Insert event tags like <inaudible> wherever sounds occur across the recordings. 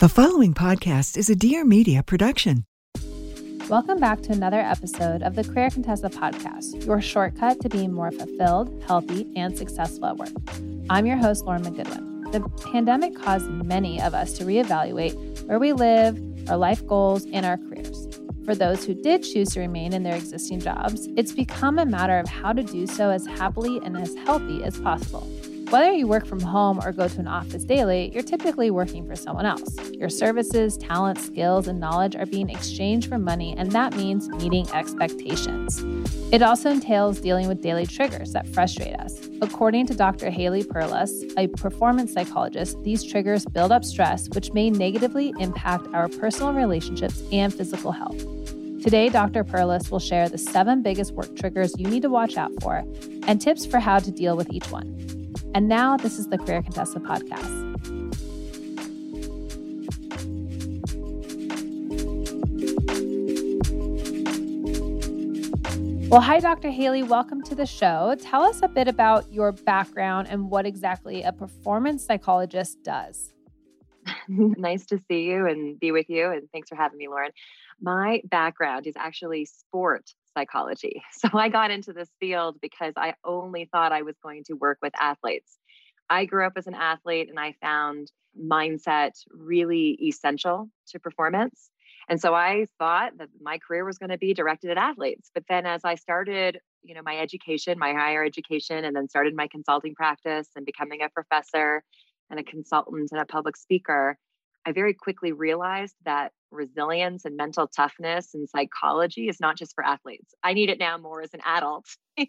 The following podcast is a Dear Media production. Welcome back to another episode of the Career Contessa podcast, your shortcut to being more fulfilled, healthy, and successful at work. I'm your host, Lauren McGoodwin. The pandemic caused many of us to reevaluate where we live, our life goals, and our careers. For those who did choose to remain in their existing jobs, it's become a matter of how to do so as happily and as healthy as possible. Whether you work from home or go to an office daily, you're typically working for someone else. Your services, talents, skills, and knowledge are being exchanged for money, and that means meeting expectations. It also entails dealing with daily triggers that frustrate us. According to Dr. Haley Perlus, a performance psychologist, these triggers build up stress, which may negatively impact our personal relationships and physical health. Today, Dr. Perlus will share the seven biggest work triggers you need to watch out for and tips for how to deal with each one. And now, this is the Career Contessa podcast. Well, hi, Dr. Haley. Welcome to the show. Tell us a bit about your background and what exactly a performance psychologist does. <laughs> nice to see you and be with you. And thanks for having me, Lauren. My background is actually sport psychology. <laughs> So I got into this field because I only thought I was going to work with athletes. I grew up as an athlete and I found mindset really essential to performance. And so I thought that my career was going to be directed at athletes. But then as I started, you know, my education, my higher education, and then started my consulting practice and becoming a professor and a consultant and a public speaker, I very quickly realized that resilience and mental toughness and psychology is not just for athletes. I need it now more as an adult <laughs> in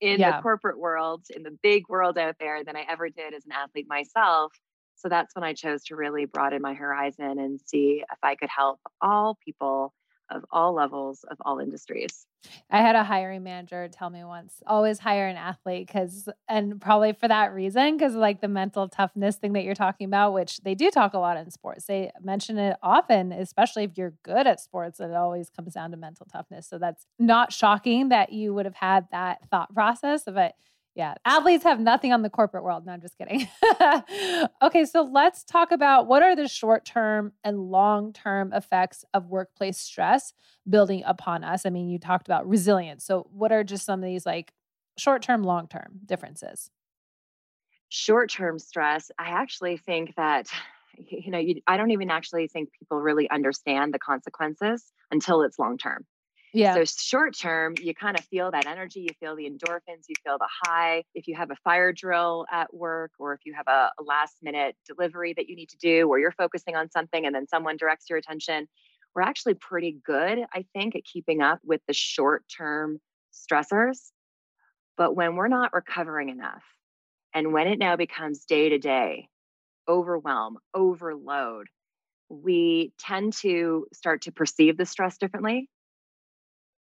yeah. the corporate world, in the big world out there than I ever did as an athlete myself. So that's when I chose to really broaden my horizon and see if I could help all people of all levels of all industries. I had a hiring manager tell me once, always hire an athlete because, and probably for that reason, because like the mental toughness thing that you're talking about, which they do talk a lot in sports. They mention it often, especially if you're good at sports, it always comes down to mental toughness. So that's not shocking that you would have had that thought process, but yeah, athletes have nothing on the corporate world. No, I'm just kidding. <laughs> okay, so let's talk about what are the short term and long term effects of workplace stress building upon us. I mean, you talked about resilience. So, what are just some of these like short term, long term differences? Short term stress, I actually think that you know, you, I don't even actually think people really understand the consequences until it's long term. Yeah. So short term, you kind of feel that energy, you feel the endorphins, you feel the high. If you have a fire drill at work, or if you have a, a last minute delivery that you need to do, or you're focusing on something and then someone directs your attention, we're actually pretty good, I think, at keeping up with the short term stressors. But when we're not recovering enough, and when it now becomes day to day, overwhelm, overload, we tend to start to perceive the stress differently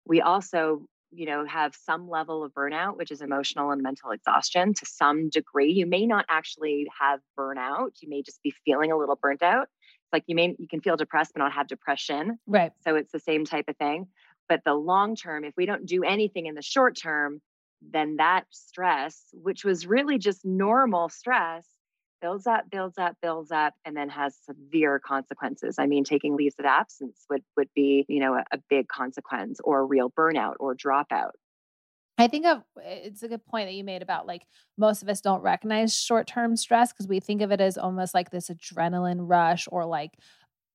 we also, you know, have some level of burnout, which is emotional and mental exhaustion to some degree. You may not actually have burnout. You may just be feeling a little burnt out. It's like you may you can feel depressed but not have depression. Right. So it's the same type of thing. But the long term, if we don't do anything in the short term, then that stress, which was really just normal stress, builds up, builds up, builds up, and then has severe consequences. I mean, taking leaves of absence would would be, you know, a, a big consequence or real burnout or dropout. I think of uh, it's a good point that you made about like most of us don't recognize short term stress because we think of it as almost like this adrenaline rush or like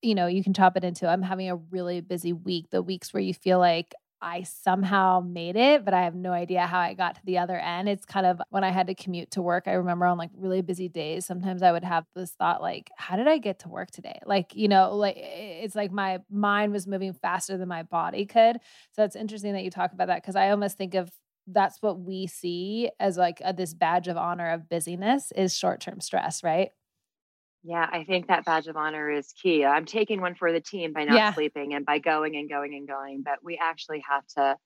you know, you can chop it into I'm having a really busy week, the weeks where you feel like I somehow made it, but I have no idea how I got to the other end. It's kind of when I had to commute to work. I remember on like really busy days, sometimes I would have this thought like, how did I get to work today? Like, you know, like it's like my mind was moving faster than my body could. So it's interesting that you talk about that because I almost think of that's what we see as like a, this badge of honor of busyness is short-term stress, right? Yeah, I think that badge of honor is key. I'm taking one for the team by not Yeah. sleeping and by going and going and going. But we actually have to,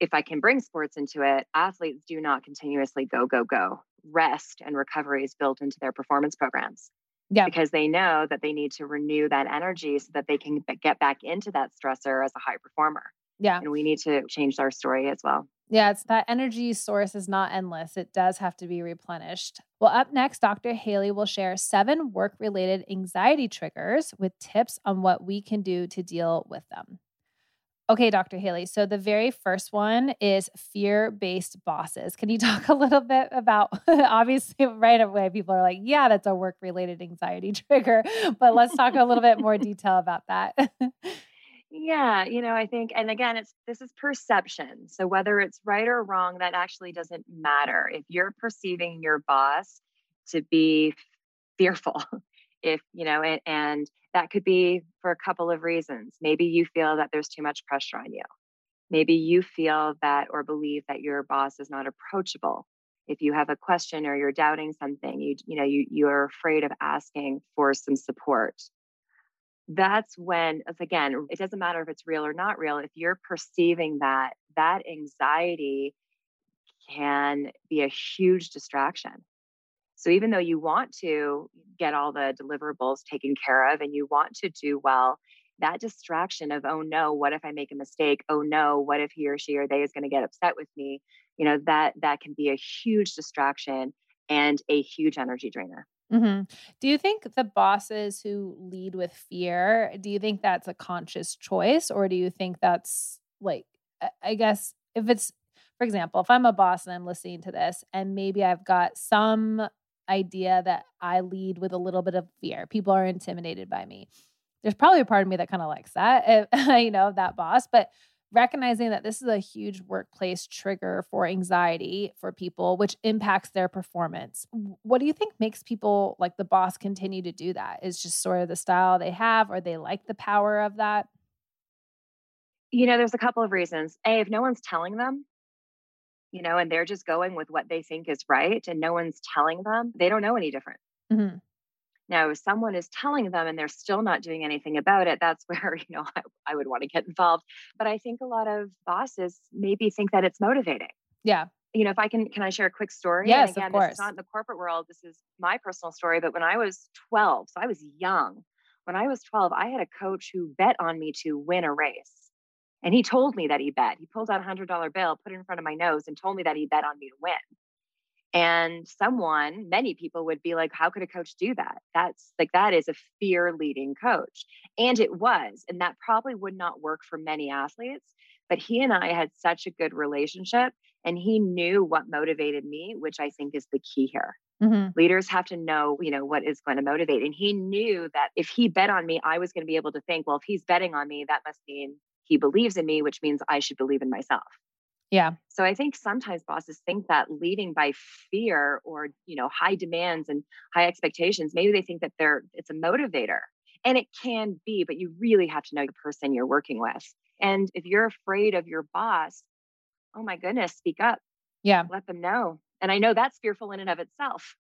if I can bring sports into it, athletes do not continuously go, go, go. Rest and recovery is built into their performance programs Yeah. because they know that they need to renew that energy so that they can get back into that stressor as a high performer. Yeah. And we need to change our story as well. Yeah, it's that energy source is not endless. It does have to be replenished. Well, up next, Dr. Haley will share seven work related anxiety triggers with tips on what we can do to deal with them. Okay, Dr. Haley. So, the very first one is fear based bosses. Can you <laughs> talk a little bit about, <laughs> obviously, right away, people are like, yeah, that's a work related anxiety <laughs> trigger. But let's talk a little bit more detail about that. Yeah, you know, I think, and again, it's this is perception. So whether it's right or wrong, that actually doesn't matter. If you're perceiving your boss to be fearful, <laughs> if you know, and, and that could be for a couple of reasons. Maybe you feel that there's too much pressure on you. Maybe you feel that or believe that your boss is not approachable. If you have a question or you're doubting something, you you know, you you're afraid of asking for some support that's when again it doesn't matter if it's real or not real if you're perceiving that that anxiety can be a huge distraction. So even though you want to get all the deliverables taken care of and you want to do well that distraction of oh no what if i make a mistake? Oh no what if he or she or they is going to get upset with me? you know that that can be a huge distraction and a huge energy drainer hmm Do you think the bosses who lead with fear, do you think that's a conscious choice or do you think that's like, I- guess if it's, for example, if I'm a boss and I'm listening to this and maybe I've got some idea that I lead with a little bit of fear, people are intimidated by me. There's probably a part of me that kind of likes that, <laughs> you know, that boss, but recognizing that this is a huge workplace trigger for anxiety for people, which impacts their performance. What do you think makes people like the boss continue to do that? Is just sort of the style they have, or they like the power of that? you know there's a couple of reasons a if no one's telling them you know and they're just going with what they think is right and no one's telling them they don't know any different Mhm. Now if someone is telling them and they're still not doing anything about it that's <laughs> where you know i, I would want to get involved but i think a lot of bosses maybe think that it's motivating Yeah. you know if i can can i share a quick story Yes, of and again this course. is not in the corporate world this is my personal story but when i was 12 so i was young when i was 12 i had a coach who bet on me to win a race and he told me that he bet. He pulled out a hundred dollar bill, put it in front of my nose, and told me that he bet on me to win. And someone, many people would be like, How could a coach do that? That's like, that is a fear leading coach. And it was. And that probably would not work for many athletes. But he and I had such a good relationship, and he knew what motivated me, which I think is the key here Mhm. leaders have to know you know what is going to motivate and he knew that if he bet on me i was going to be able to think well if he's betting on me that must mean he believes in me which means i should believe in myself Yeah. so i think sometimes bosses think that leading by fear or you know high demands and high expectations maybe they think that they're it's a motivator and it can be but you really have to know the person you're working with and if you're afraid of your boss oh my goodness speak up Yeah. let them know and i know that's fearful in and of itself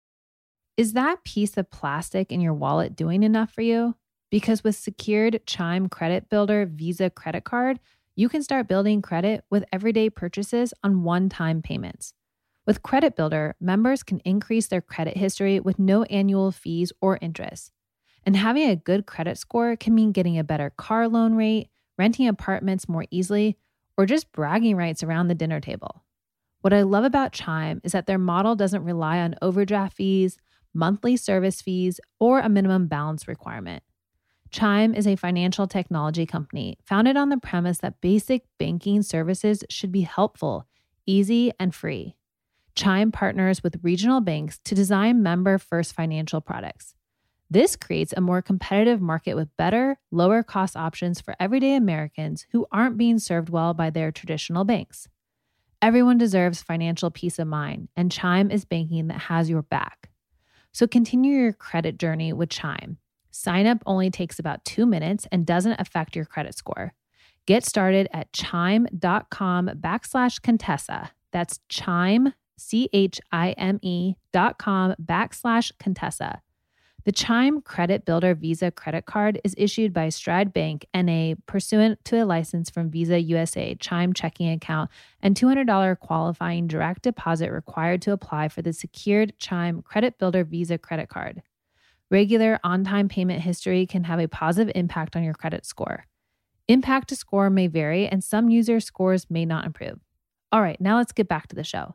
Is that piece of plastic in your wallet doing enough for you? Because with secured Chime Credit Builder Visa credit card, you can start building credit with everyday purchases on one time payments. With Credit Builder, members can increase their credit history with no annual fees or interest. And having a good credit score can mean getting a better car loan rate, renting apartments more easily, or just bragging rights around the dinner table. What I love about Chime is that their model doesn't rely on overdraft fees, monthly service fees, or a minimum balance requirement. Chime is a financial technology company founded on the premise that basic banking services should be helpful, easy, and free. Chime partners with regional banks to design member first financial products. This creates a more competitive market with better, lower cost options for everyday Americans who aren't being served well by their traditional banks. Everyone deserves financial peace of mind, and Chime is banking that has your back. So continue your credit journey with Chime. Sign up only takes about two minutes and doesn't affect your credit score. Get started at chime.com backslash Contessa. That's chime, C H I M E dot com backslash Contessa. The Chime Credit Builder Visa credit card is issued by Stride Bank NA pursuant to a license from Visa USA Chime checking account and $200 qualifying direct deposit required to apply for the secured Chime Credit Builder Visa credit card. Regular on time payment history can have a positive impact on your credit score. Impact to score may vary, and some user scores may not improve. All right, now let's get back to the show.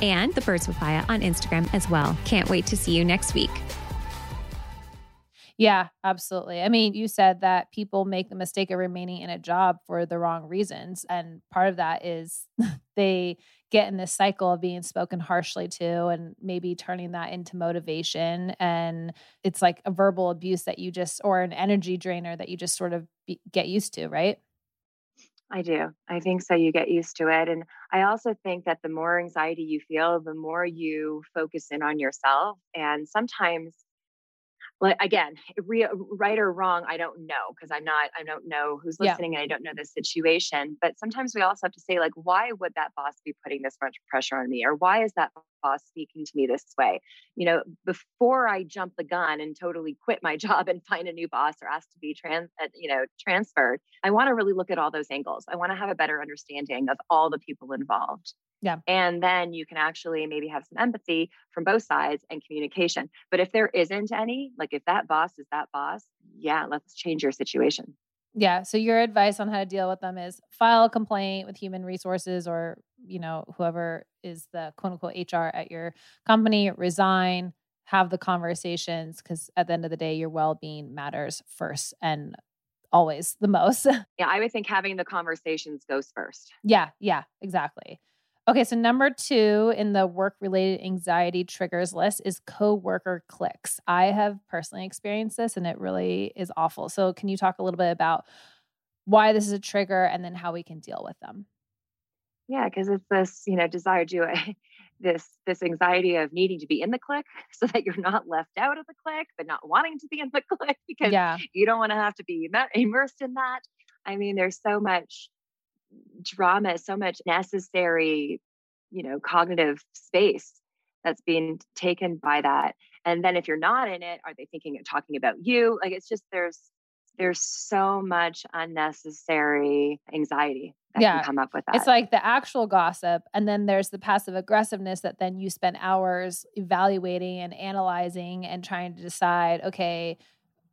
and the Birds Papaya on Instagram as well. Can't wait to see you next week. Yeah, absolutely. I mean, you said that people make the mistake of remaining in a job for the wrong reasons. And part of that is <laughs> they get in this cycle of being spoken harshly to and maybe turning that into motivation. And it's like a verbal abuse that you just, or an energy drainer that you just sort of be, get used to, right? I do. I think so. You get used to it. And I also think that the more anxiety you feel, the more you focus in on yourself. And sometimes like again re- right or wrong i don't know because i'm not i don't know who's listening yeah. and i don't know the situation but sometimes we also have to say like why would that boss be putting this much pressure on me? Or why is that boss speaking to me this way? You know before i jump the gun and totally quit my <laughs> job and find a new boss or ask to be trans uh, you know transferred i want to really look at all those angles. I want to have a better understanding of all the people involved yeah. And then you can actually maybe have some empathy from both sides and communication. But if there isn't any, like if that boss is that boss, yeah, let's change your situation. Yeah. So your advice on how to deal with them is file a complaint with human resources or, you know, whoever is the quote unquote HR at your company, resign, have the conversations because at the end of the day, your well being matters first and always the most. <laughs> yeah. I would think having the conversations goes first. Yeah. Yeah. Exactly. Okay, so number two in the work related anxiety triggers list is coworker clicks. I have personally experienced this and it really is awful. So, can you talk a little bit about why this is a trigger and then how we can deal with them? Yeah, because it's this, you know, desire to eh, <laughs> this this anxiety of needing to be in the click <laughs> so that you're not left out of the click, but not wanting to be in the <laughs> click because yeah. you don't want to have to be immersed in that. I mean, there's so much drama so much necessary you know cognitive space that's being taken by that and then if you're not in it are they thinking of talking about you like it's just there's there's so much unnecessary anxiety that yeah. can come up with that. It's like the actual gossip, and then there's the passive aggressiveness that then you spend hours evaluating and analyzing and trying to decide, okay,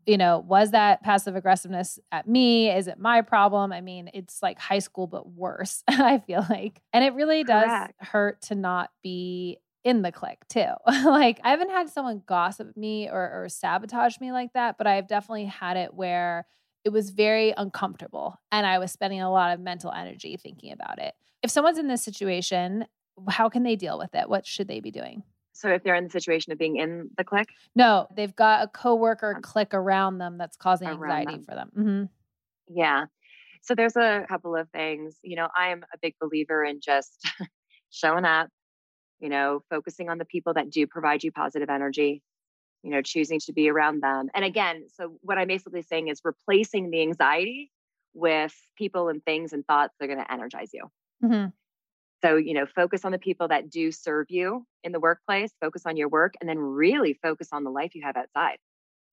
you know, was that passive aggressiveness at me? Is it my problem? I mean, it's like high school, but worse, <laughs> I feel like. And it really does Correct. hurt to not be in the clique too. <laughs> like I haven't had someone gossip me or, or sabotage me like that, but I've definitely had it where it was very uncomfortable and I was spending a lot of mental energy thinking about it. If someone's in this situation, how can they deal with it? What should they be doing? So if they're in the situation of being in the clique? No, they've got a coworker um, clique around them that's causing anxiety them. for them. Mm-hmm. Yeah. So there's a couple of things. You know, I'm a big believer in just <laughs> showing up, you know, focusing on the people that do provide you positive energy, you know, choosing to be around them. And again, so what I'm basically saying is replacing the anxiety with people and things and thoughts that are going to energize you. Mm-hmm. So, you know, focus on the people that do serve you in the workplace, focus on your work, and then really focus on the life you have outside.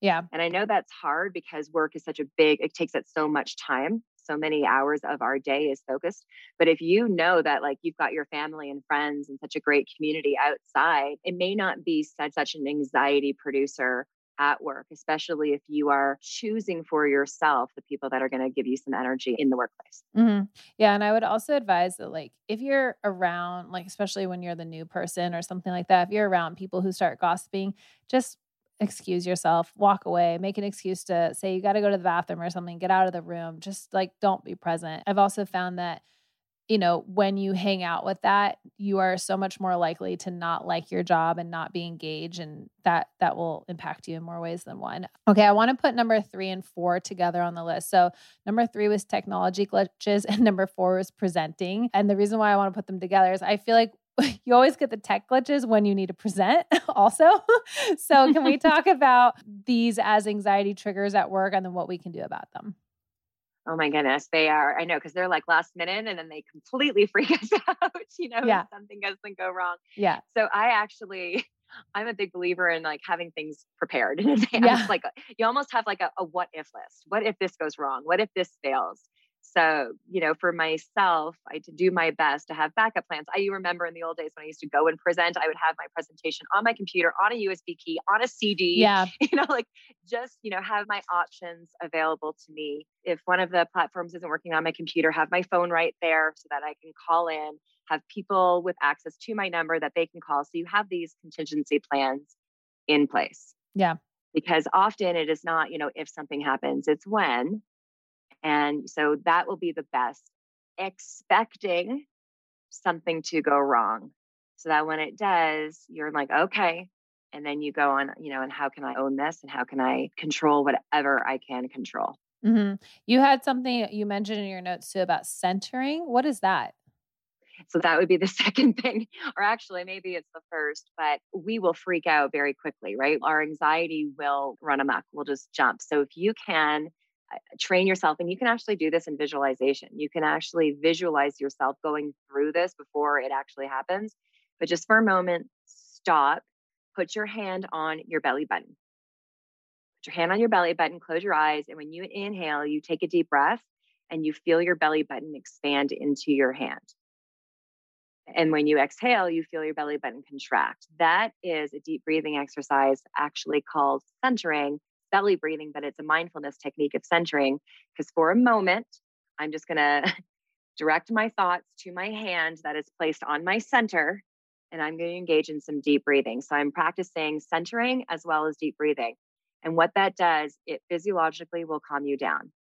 Yeah. And I know that's hard because work is such a big, it takes up so much time. So many hours of our day is focused. But if you know that like you've got your family and friends and such a great community outside, it may not be such such an anxiety producer at work, especially if you are choosing for yourself the people that are going to give you some energy in the workplace. Mm-hmm. Yeah. And I would also advise that, like, if you're around, like, especially when you're the new person or something like that, if you're around people who start gossiping, just excuse yourself, walk away, make an excuse to say you got to go to the bathroom or something, get out of the room. Just like, don't be present. I've also found that you know, when you hang out with that, you are so much more likely to not like your job and not be engaged and that that will impact you in more ways than one. Okay, I want to put number 3 and 4 together on the list. So, number 3 was technology glitches and number 4 was presenting. And the reason why I want to put them together is I feel like <laughs> you always get the tech glitches when you need to present <laughs> also. so, can we <laughs> talk about these as anxiety triggers at work and then what we can do about them? Oh my goodness, they are. I know because they're like last minute and then they completely <laughs> freak us out, you know, yeah. something doesn't go wrong. Yeah. So I actually, <laughs> I'm a big believer in like having things prepared in <laughs> advance. Yeah. Like you almost have like a, a what if list. What if this goes wrong? What if this fails? So, you know, for myself, I to do my best to have backup plans. I remember in the old days when I used to go and present, I would have my presentation on my computer, on a USB key, on a CD. Yeah. <laughs> You know, like just, you know, have my options available to me. If one of the platforms isn't working on my computer, have my phone right there so that I can call in, have people with access to my number that they can call. So you have these contingency plans in place. Yeah. Because often it is not, you know, if something happens, it's when and so that will be the best, expecting something to go wrong. So that when it does, you're like, okay. And then you go on, you know, and how can I own this? And how can I control whatever I can control? Mm-hmm. You had something you mentioned in your notes too about centering. What is that? So that would be the <laughs> second thing, or actually, maybe it's the first, but we will freak out very quickly, right? Our anxiety will run amok, we'll just jump. So if you can train yourself and you can actually do this in visualization. You can actually visualize yourself going through this before it actually happens but just for a moment stop put your hand on your belly button. Put your hand on your belly button close your eyes and when you inhale you take a deep breath and you feel your belly button expand into your hand. And when you exhale, you feel your belly button contract. That is a deep breathing exercise, actually called centering, belly breathing, but it's a mindfulness technique of centering. Because for a moment, I'm just going <laughs> to direct my thoughts to my hand that is placed on my center, and I'm going to engage in some deep breathing. So I'm practicing centering as well as deep breathing. And what that does, it physiologically will calm you down.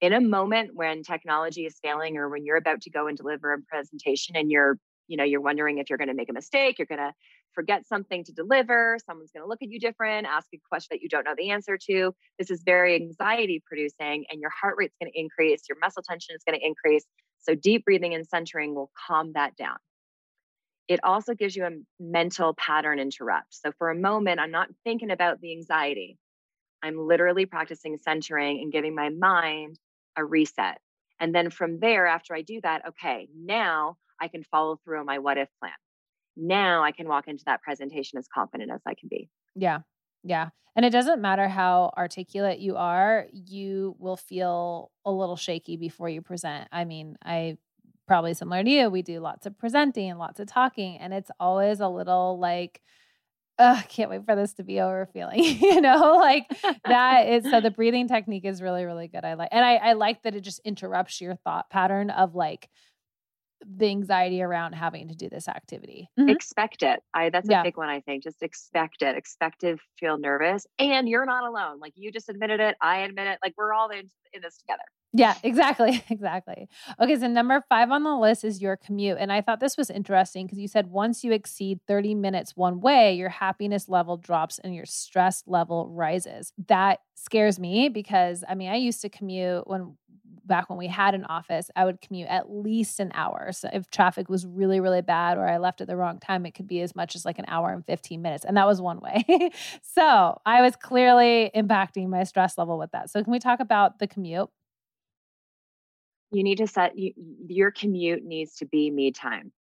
In a moment when technology is failing or when you're about to go and deliver a presentation and you're you know you're wondering if you're going to make a mistake you're going to forget something to deliver someone's going to look at you different ask a question that you don't know the answer to. This is very anxiety producing and your heart rate's going to increase your muscle tension is going to increase. So deep breathing and centering will calm that down. It also gives you a mental pattern interrupt. So for a moment i'm not thinking about the anxiety. I'm literally practicing centering and giving my mind a reset. And then from there after i do that okay now I can follow through on my what if plan. Now I can walk into that presentation as confident as I can be. Yeah. Yeah. And it doesn't matter how articulate you are, you will feel a little shaky before you present. I mean, I probably similar to you, we do lots of presenting and lots of talking, and it's always a little like, I can't wait for this to be over feeling, <laughs> you know, like that is so the breathing technique is really, really good. I like, and I, I like that it just interrupts your thought pattern of like, the anxiety around having to do this activity. Mm-hmm. Expect it. I that's yeah. a big one I think. Just expect it. Expect to feel nervous. And you're not alone. Like you just admitted it. I admit it. Like we're all in, in this together. Yeah, <laughs> exactly. <laughs> Exactly. Okay, so number five on the list is your commute. And I thought this was interesting because you said once you exceed 30 minutes one way, your happiness level drops and your stress level rises. That scares me because I mean, I used to commute when back when we had an office, I would commute at least an hour. So if traffic was really, really bad or I left at the wrong time, it could be as much as like an hour and 15 minutes. And that was one way. <laughs> so I was clearly impacting my stress level with that. So can we talk about the commute? You need to set you, your commute needs to be me time.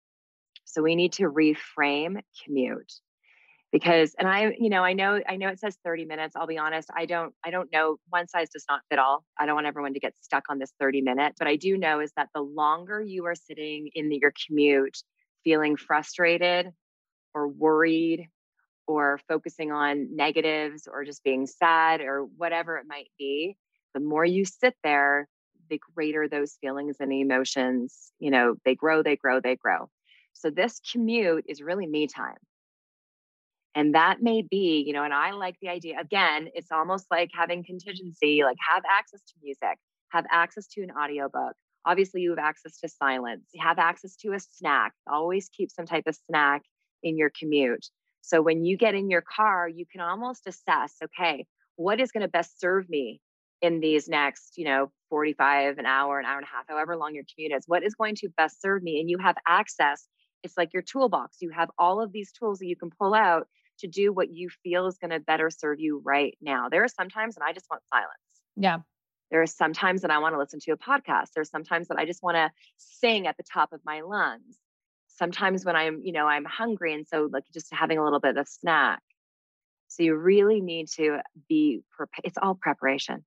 So we need to reframe commute because and i you know i know i know it says 30 minutes i'll be honest i don't i don't know one size does not fit all i don't want everyone to get stuck on this 30 minute but i do know is that the longer you are sitting in the, your commute feeling frustrated or worried or focusing on negatives or just being sad or whatever it might be, the more you sit there, the greater those feelings and emotions, you know, they grow, they grow, they grow. So this commute is really me time. And that may be, you know, and I like the idea again, it's almost like having contingency, like have access to music, have access to an audiobook. Obviously, you have access to silence, you have access to a snack. Always keep some type of snack in your commute. So when you get in your car, you can almost assess, okay, what is going to best serve me in these next, you know, 45, an hour, an hour and a half, however long your commute is, what is going to best serve me? And you have access. It's like your toolbox. You have all of these tools that you can pull out to do what you feel is going to better serve you right now. There are sometimes and I just want silence. Yeah. There are sometimes that I want to listen to a podcast. There are sometimes that I just want to sing at the top of my lungs. Sometimes when I'm, you know, I'm hungry and so like just having a little bit of snack. So you really need to be prepared. It's all preparation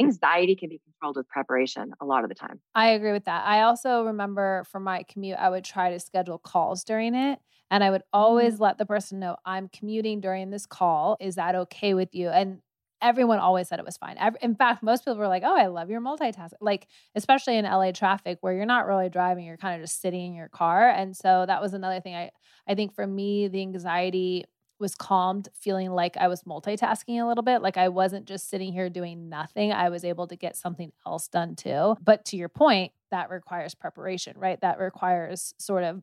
anxiety can be controlled with preparation a lot of the time. I agree with that. I also remember for my commute, I would try to schedule calls during it. And I would always mm-hmm. let the person know I'm commuting during this call. Is that okay with you? And everyone always said it was fine. In fact, most people were like, "Oh, I love your multitasking." Like, especially in LA traffic where you're not really driving, you're kind of just sitting in your car. And so that was another thing I I think for me the anxiety was calmed, feeling like I was multitasking a little bit. Like I wasn't just sitting here doing nothing. I was able to get something else done too. But to your point, that requires preparation, right? That requires sort of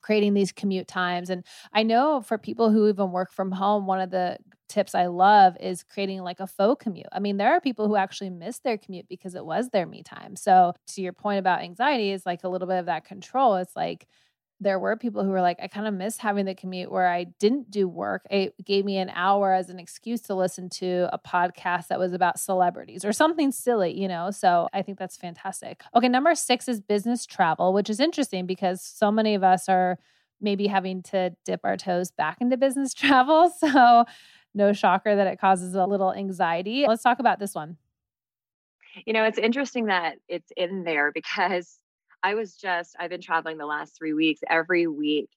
creating these commute times. And I know for people who even work from home, one of the tips I love is creating like a faux commute. I mean, there are people who actually miss their commute because it was their me time. So to your point about anxiety, is like a little bit of that control. It's like, there were people who were like, I kind of miss having the commute where I didn't do work. It gave me an hour as an excuse to listen to a podcast that was about celebrities or something silly, you know? So I think that's fantastic. Okay, number six is business travel, which is interesting because so many of us are maybe having to dip our toes back into business <laughs> travel. So no shocker that it causes a little anxiety. Let's talk about this one. You know, it's interesting that it's in there because I was just, I've been traveling the last three weeks every week.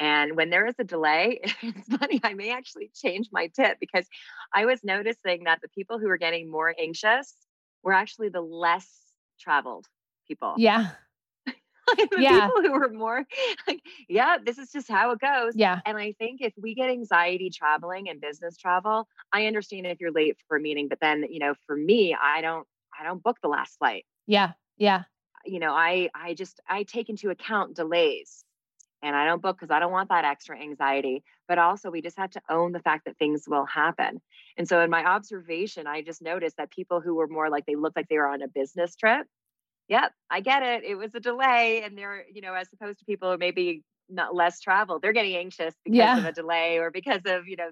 And when there is a delay, <laughs> it's funny, I may actually change my tip because I was noticing that the people who were getting more anxious were actually the less traveled people. Yeah. <laughs> the yeah. people who were more like, yeah, this is just how it goes. Yeah. And I think if we get anxiety traveling and business travel, I understand if you're late for a meeting, but then, you know, for me, I don't, I don't book the last flight. Yeah. Yeah you know, I I just I take into account delays and I don't book because I don't want that extra anxiety. But also, we just have to own the fact that things will happen. And so, in my observation, I just noticed that people who were more like they looked like they were on a business trip. Yep, I get it. It was a delay, and they're you know, as opposed to people who maybe not less traveled, they're getting anxious because yeah. of a delay or because of you know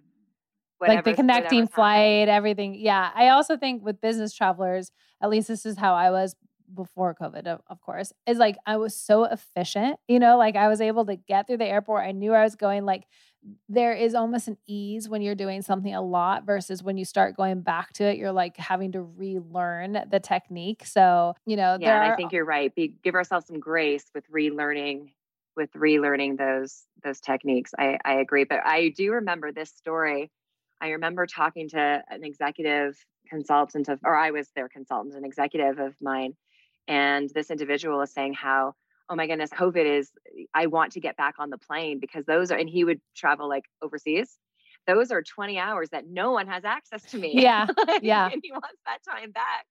like the connecting flight, everything. Yeah. I also think with business travelers, at least this is how I was before COVID, of, course, is like I was so efficient, you know, like I was able to get through the airport. I knew I was going. Like there is almost an ease when you're doing something a lot versus when you start going back to it, you're like having to relearn the technique. So, you know, yeah, and I think you're right. Be, give ourselves some grace with relearning with relearning those those techniques. I, I agree. But I do remember this story. I remember talking to an executive consultant of, or I was their consultant, an executive of mine and this individual is saying how, oh my goodness, COVID is, I want to get back on the plane because those are, and he would travel like overseas. Those are 20 hours that no one has access to me. Yeah. <laughs> Yeah. and he wants that time back.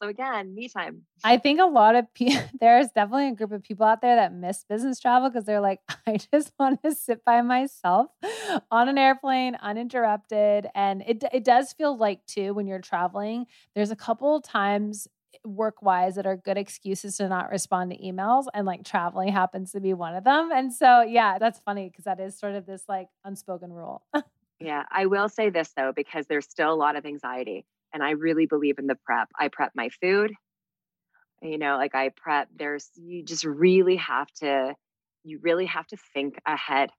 So again, me time. I think a lot of people, <laughs> there's definitely a group of people out there that miss business travel because they're like, <laughs> I just want to sit by myself on an airplane uninterrupted. And it, it does feel like, too, when you're traveling, there's a couple times work wise that are good excuses to not respond to emails and like traveling happens to be one of them and so yeah that's funny because that is sort of this like unspoken rule. <laughs> Yeah i will say this though because there's still a lot of anxiety and i really believe in the prep. I prep my food you know like i prep there's you just really have to you really have to think ahead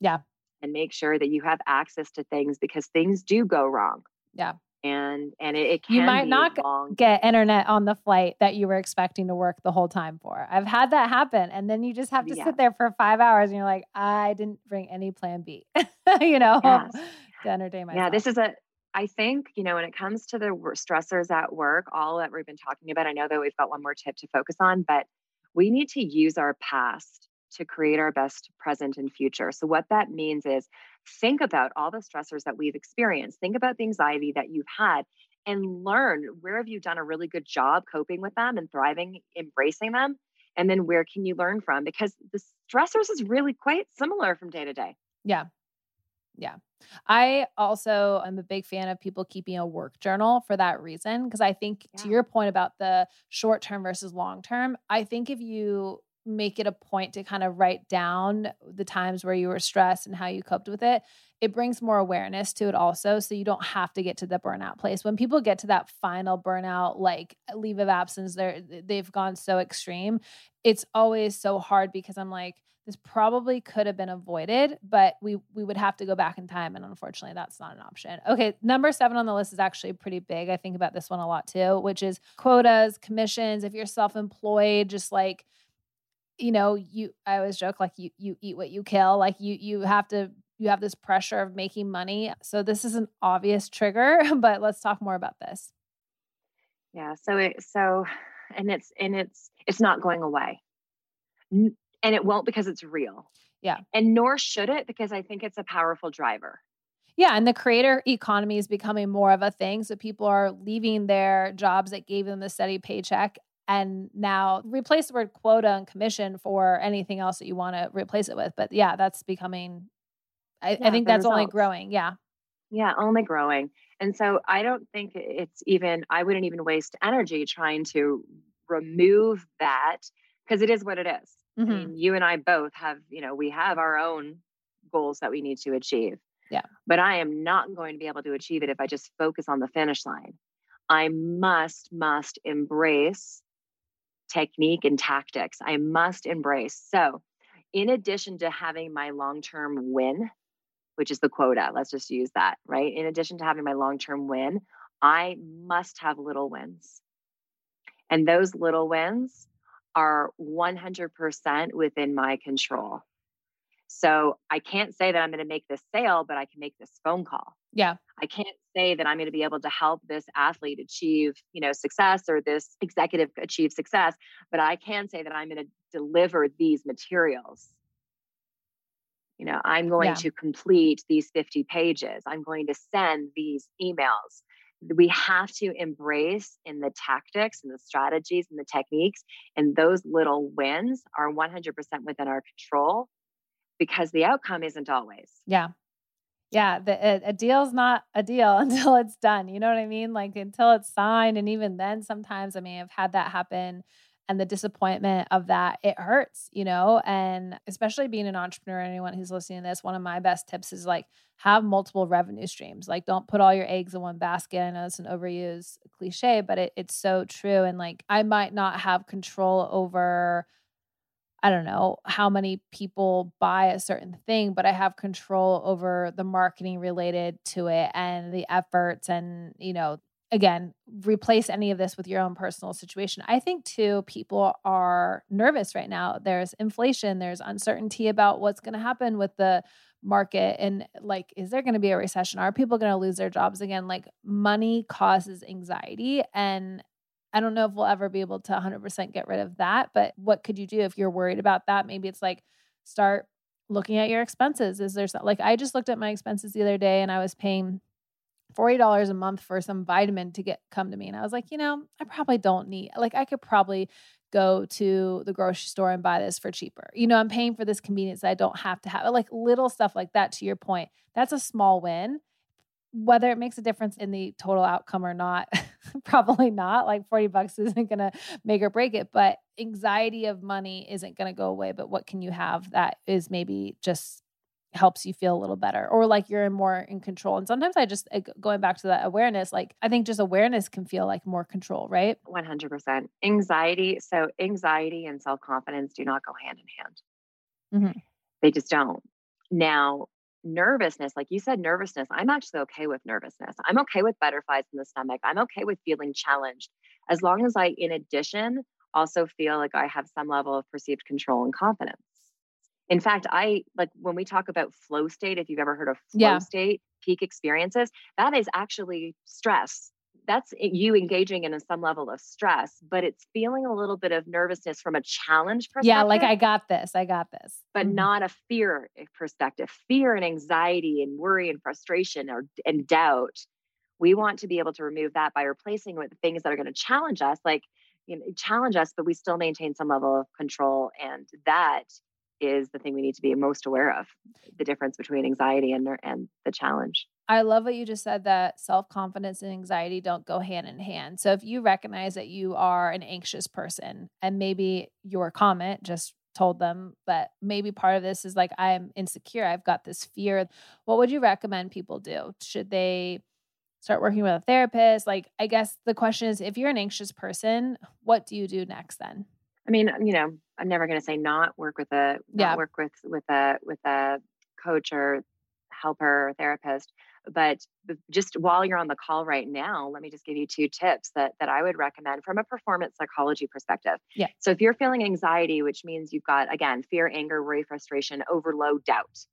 yeah. and make sure that you have access to things because things do go wrong. Yeah and and it, it can you might not long. get internet on the flight that you were expecting to work the whole time for. I've had that happen. And then you just have to Yes. sit there for five hours and you're like, I didn't bring any plan B, <laughs> you know, Yes. to entertain myself. Yeah, this is a. I think you know when it comes to the stressors at work, all that we've been talking about. I know that we've got one more tip to focus on, but we need to use our past to create our best present and future. So what that means is think about all the stressors that we've experienced. Think about the anxiety that you've had and learn where have you done a really good job coping with them and thriving, embracing them, and then where can you learn from because the stressors is really quite similar from day to day. Yeah. Yeah. I also am a big fan of people keeping a work journal for that reason. Cause I think to your point about the short term versus long term, I think if you make it a point to kind of write down the times where you were stressed and how you coped with it, it brings more awareness to it also. So you don't have to get to the burnout place. When people get to that final burnout, like leave of absence, they're they've gone so extreme. It's always so hard because I'm like, this probably could have been avoided, but we we would have to go back in time, and unfortunately, that's not an option. Okay, number seven on the list is actually pretty big. I think about this one a lot too, which is quotas, commissions. If you're self-employed, just like you know, you I always joke like you you eat what you kill. Like you you have to you have this pressure of making money. So this is an obvious trigger, <laughs> but let's talk more about this. Yeah. So it so and it's and it's it's not going away. And it won't because it's real. Yeah. And nor should it because I think it's a powerful driver. Yeah, and the creator economy is becoming more of a thing. So people are leaving their jobs that gave them the steady paycheck and now replace the word quota and commission for anything else that you want to replace it with. But yeah, that's becoming I, I think that's only growing. Yeah. Yeah, only growing. And so I don't think it's even I wouldn't even waste energy trying to remove that because it is what it is. I Mhm. mean, you and I both have, you know, we have our own goals that we need to achieve. Yeah. But I am not going to be able to achieve it if I just focus on the finish line. I must, must embrace technique and tactics. I must embrace. So, in addition to having my long term win, which is the quota, let's just use that, right? In addition to having my long term win, I must have little wins. And those little wins are 100% within my control. So I can't say that I'm going to make this sale, but I can make this phone call. Yeah. I can't say that I'm going to be able to help this athlete achieve, you know, success or this executive achieve success, but I can say that I'm going to deliver these materials. You know, I'm going Yeah. to complete these 50 pages. I'm going to send these emails. We have to embrace in the tactics and the strategies and the techniques, and those little wins are 100% within our control because the outcome isn't always. Yeah. Yeah. The, a, deal's not a deal <laughs> until it's done. You know what I mean? Like until it's signed. And even then, sometimes, I mean, I've had that happen and the disappointment of that, it hurts, you know? And especially being an entrepreneur, anyone who's listening to this, one of my best tips is like have multiple revenue streams. Like don't put all your eggs in one basket. I know it's an overused cliche, but it, it's so true. And like I might not have control over I don't know how many people buy a certain thing, but I have control over the marketing related to it and the efforts and, you know, again, replace any of this with your own personal situation. I think too people are nervous right now. There's inflation, there's uncertainty about what's going to happen with the market and like is there going to be a recession? Are people going to lose their jobs again? Like money causes anxiety and I don't know if we'll ever be able to 100% get rid of that, but what could you do if you're worried about that? Maybe it's like start looking at your expenses. Is there some, like I just looked at my expenses the other day and I was paying $40 a month for some vitamin to get come to me and I was like, you know, I probably don't need like I could probably go to the grocery store and buy this for cheaper. You know, I'm paying for this convenience that I don't have to have. Like little stuff like that to your point. That's a small win whether it makes a difference in the total outcome or not, <laughs> probably not. Like 40 bucks isn't going to make or break it, but anxiety of money isn't going to go away. But what can you have that is maybe just helps you feel a little better or like you're in more in control. And sometimes I just going back to that awareness, like I think just awareness can feel like more control, right? 100%. Anxiety. So, anxiety and self confidence do not go hand in hand. Mhm. They just don't. Now, nervousness, like you said, nervousness, I'm actually okay with nervousness. I'm okay with butterflies in the stomach. I'm okay with feeling challenged as long as I, in addition, also feel like I have some level of perceived control and confidence. In fact, I like when we talk about flow state, if you've ever heard of flow Yeah. state, peak experiences, that is actually stress. That's you engaging in some level of stress, but it's feeling a little bit of nervousness from a challenge perspective Yeah, like I got this. I got this. but Mhm. not a fear eh, perspective. Fear and anxiety and worry and frustration or and doubt. We want to be able to remove that by replacing with things that are going to challenge us, like you know, challenge us, but we still maintain some level of control. And that is the thing we need to be most aware of: the difference between anxiety and and the challenge. I love what you just said that self confidence and anxiety don't go hand in hand. So if you recognize that you are an anxious person and maybe your comment just told them that maybe part of this is like, I'm insecure, I've got this fear, what would you recommend people do? Should they start working with a therapist? Like, I guess the question is if you're an anxious person, what do you do next then? I mean, uh, you know, I'm never going to say not work with a Yeah. work with with a with a coach or helper or therapist, but just while you're on the call right now, let me just give you two tips that that I would recommend from a performance psychology perspective. Yeah. So if you're feeling anxiety, which means you've got again fear, anger, worry, frustration, overload, doubt.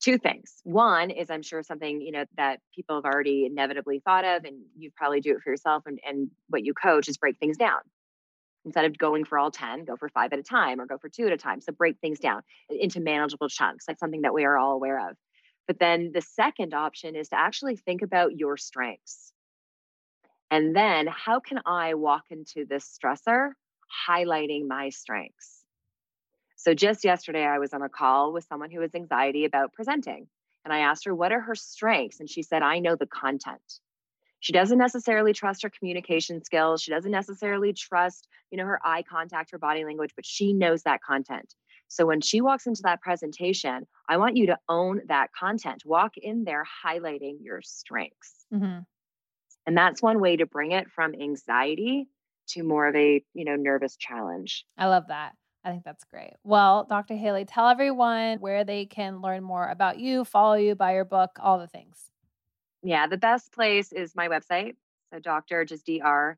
Two things. One is I'm sure something, you know, that people have already inevitably thought of and you probably do it for yourself and, and what you coach is break things down instead of going for all 10 go for five at a time or go for two at a time so break things down into manageable chunks that's something that we are all aware of but then the second option is to actually think about your strengths. And then how can i walk into this stressor highlighting my strengths? So just yesterday i was on a call with someone who has anxiety about presenting and i asked her what are her strengths? And she said i know the content. She doesn't necessarily trust her communication skills. She doesn't necessarily trust you know her eye contact her body language but she knows that content so when she walks into that presentation i want you to own that content walk in there highlighting your strengths Mm-hmm. and that's one way to bring it from anxiety to more of a you know nervous challenge I love that. I think that's great. Well, Dr. Haley, tell everyone where they can learn more about you, follow you, buy your book, all the things. yeah the best place is my website so dr just dr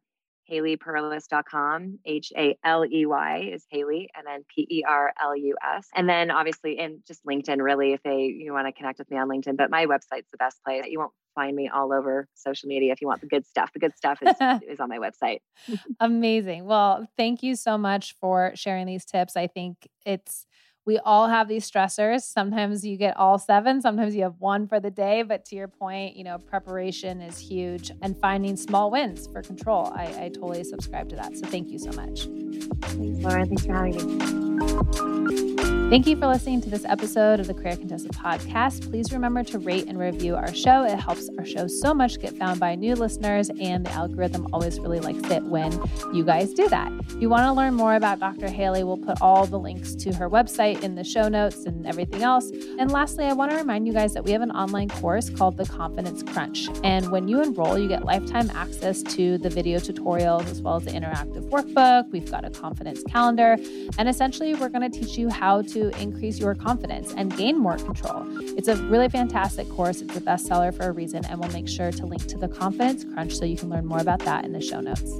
haleyperlus.com h-a-l-e-y is haley and then p-e-r-l-u-s and then obviously and just linkedin really if they you want to connect with me on linkedin but my website's the best place you won't find me all over social media if you want the good stuff the good stuff is, <laughs> is on my website Amazing. Well, thank you so much for sharing these tips. I think it's we all have these stressors. Sometimes you get all seven, sometimes you have one for the day. But to your point, you know, preparation is huge and finding small wins for control. I, I totally subscribe to that. So thank you so much. thanks Laura. thanks for having me Thank you for listening to this episode of the Career Contessa podcast. Please remember to rate and review our show. It helps our show so much get found by new listeners, and the algorithm always really likes it when you guys do that. If you want to learn more about Dr. Haley, we'll put all the links to her website in the show notes and everything else. And lastly, I want to remind you guys that we have an online course called the Confidence Crunch. And when you enroll, you get lifetime access to the video tutorials as well as the interactive workbook. We've got a confidence calendar. And essentially, we're going to teach you how increase your confidence and gain more control. It's a really fantastic course. It's a bestseller for a reason. And we'll make sure to link to the Confidence Crunch so you can learn more about that in the show notes.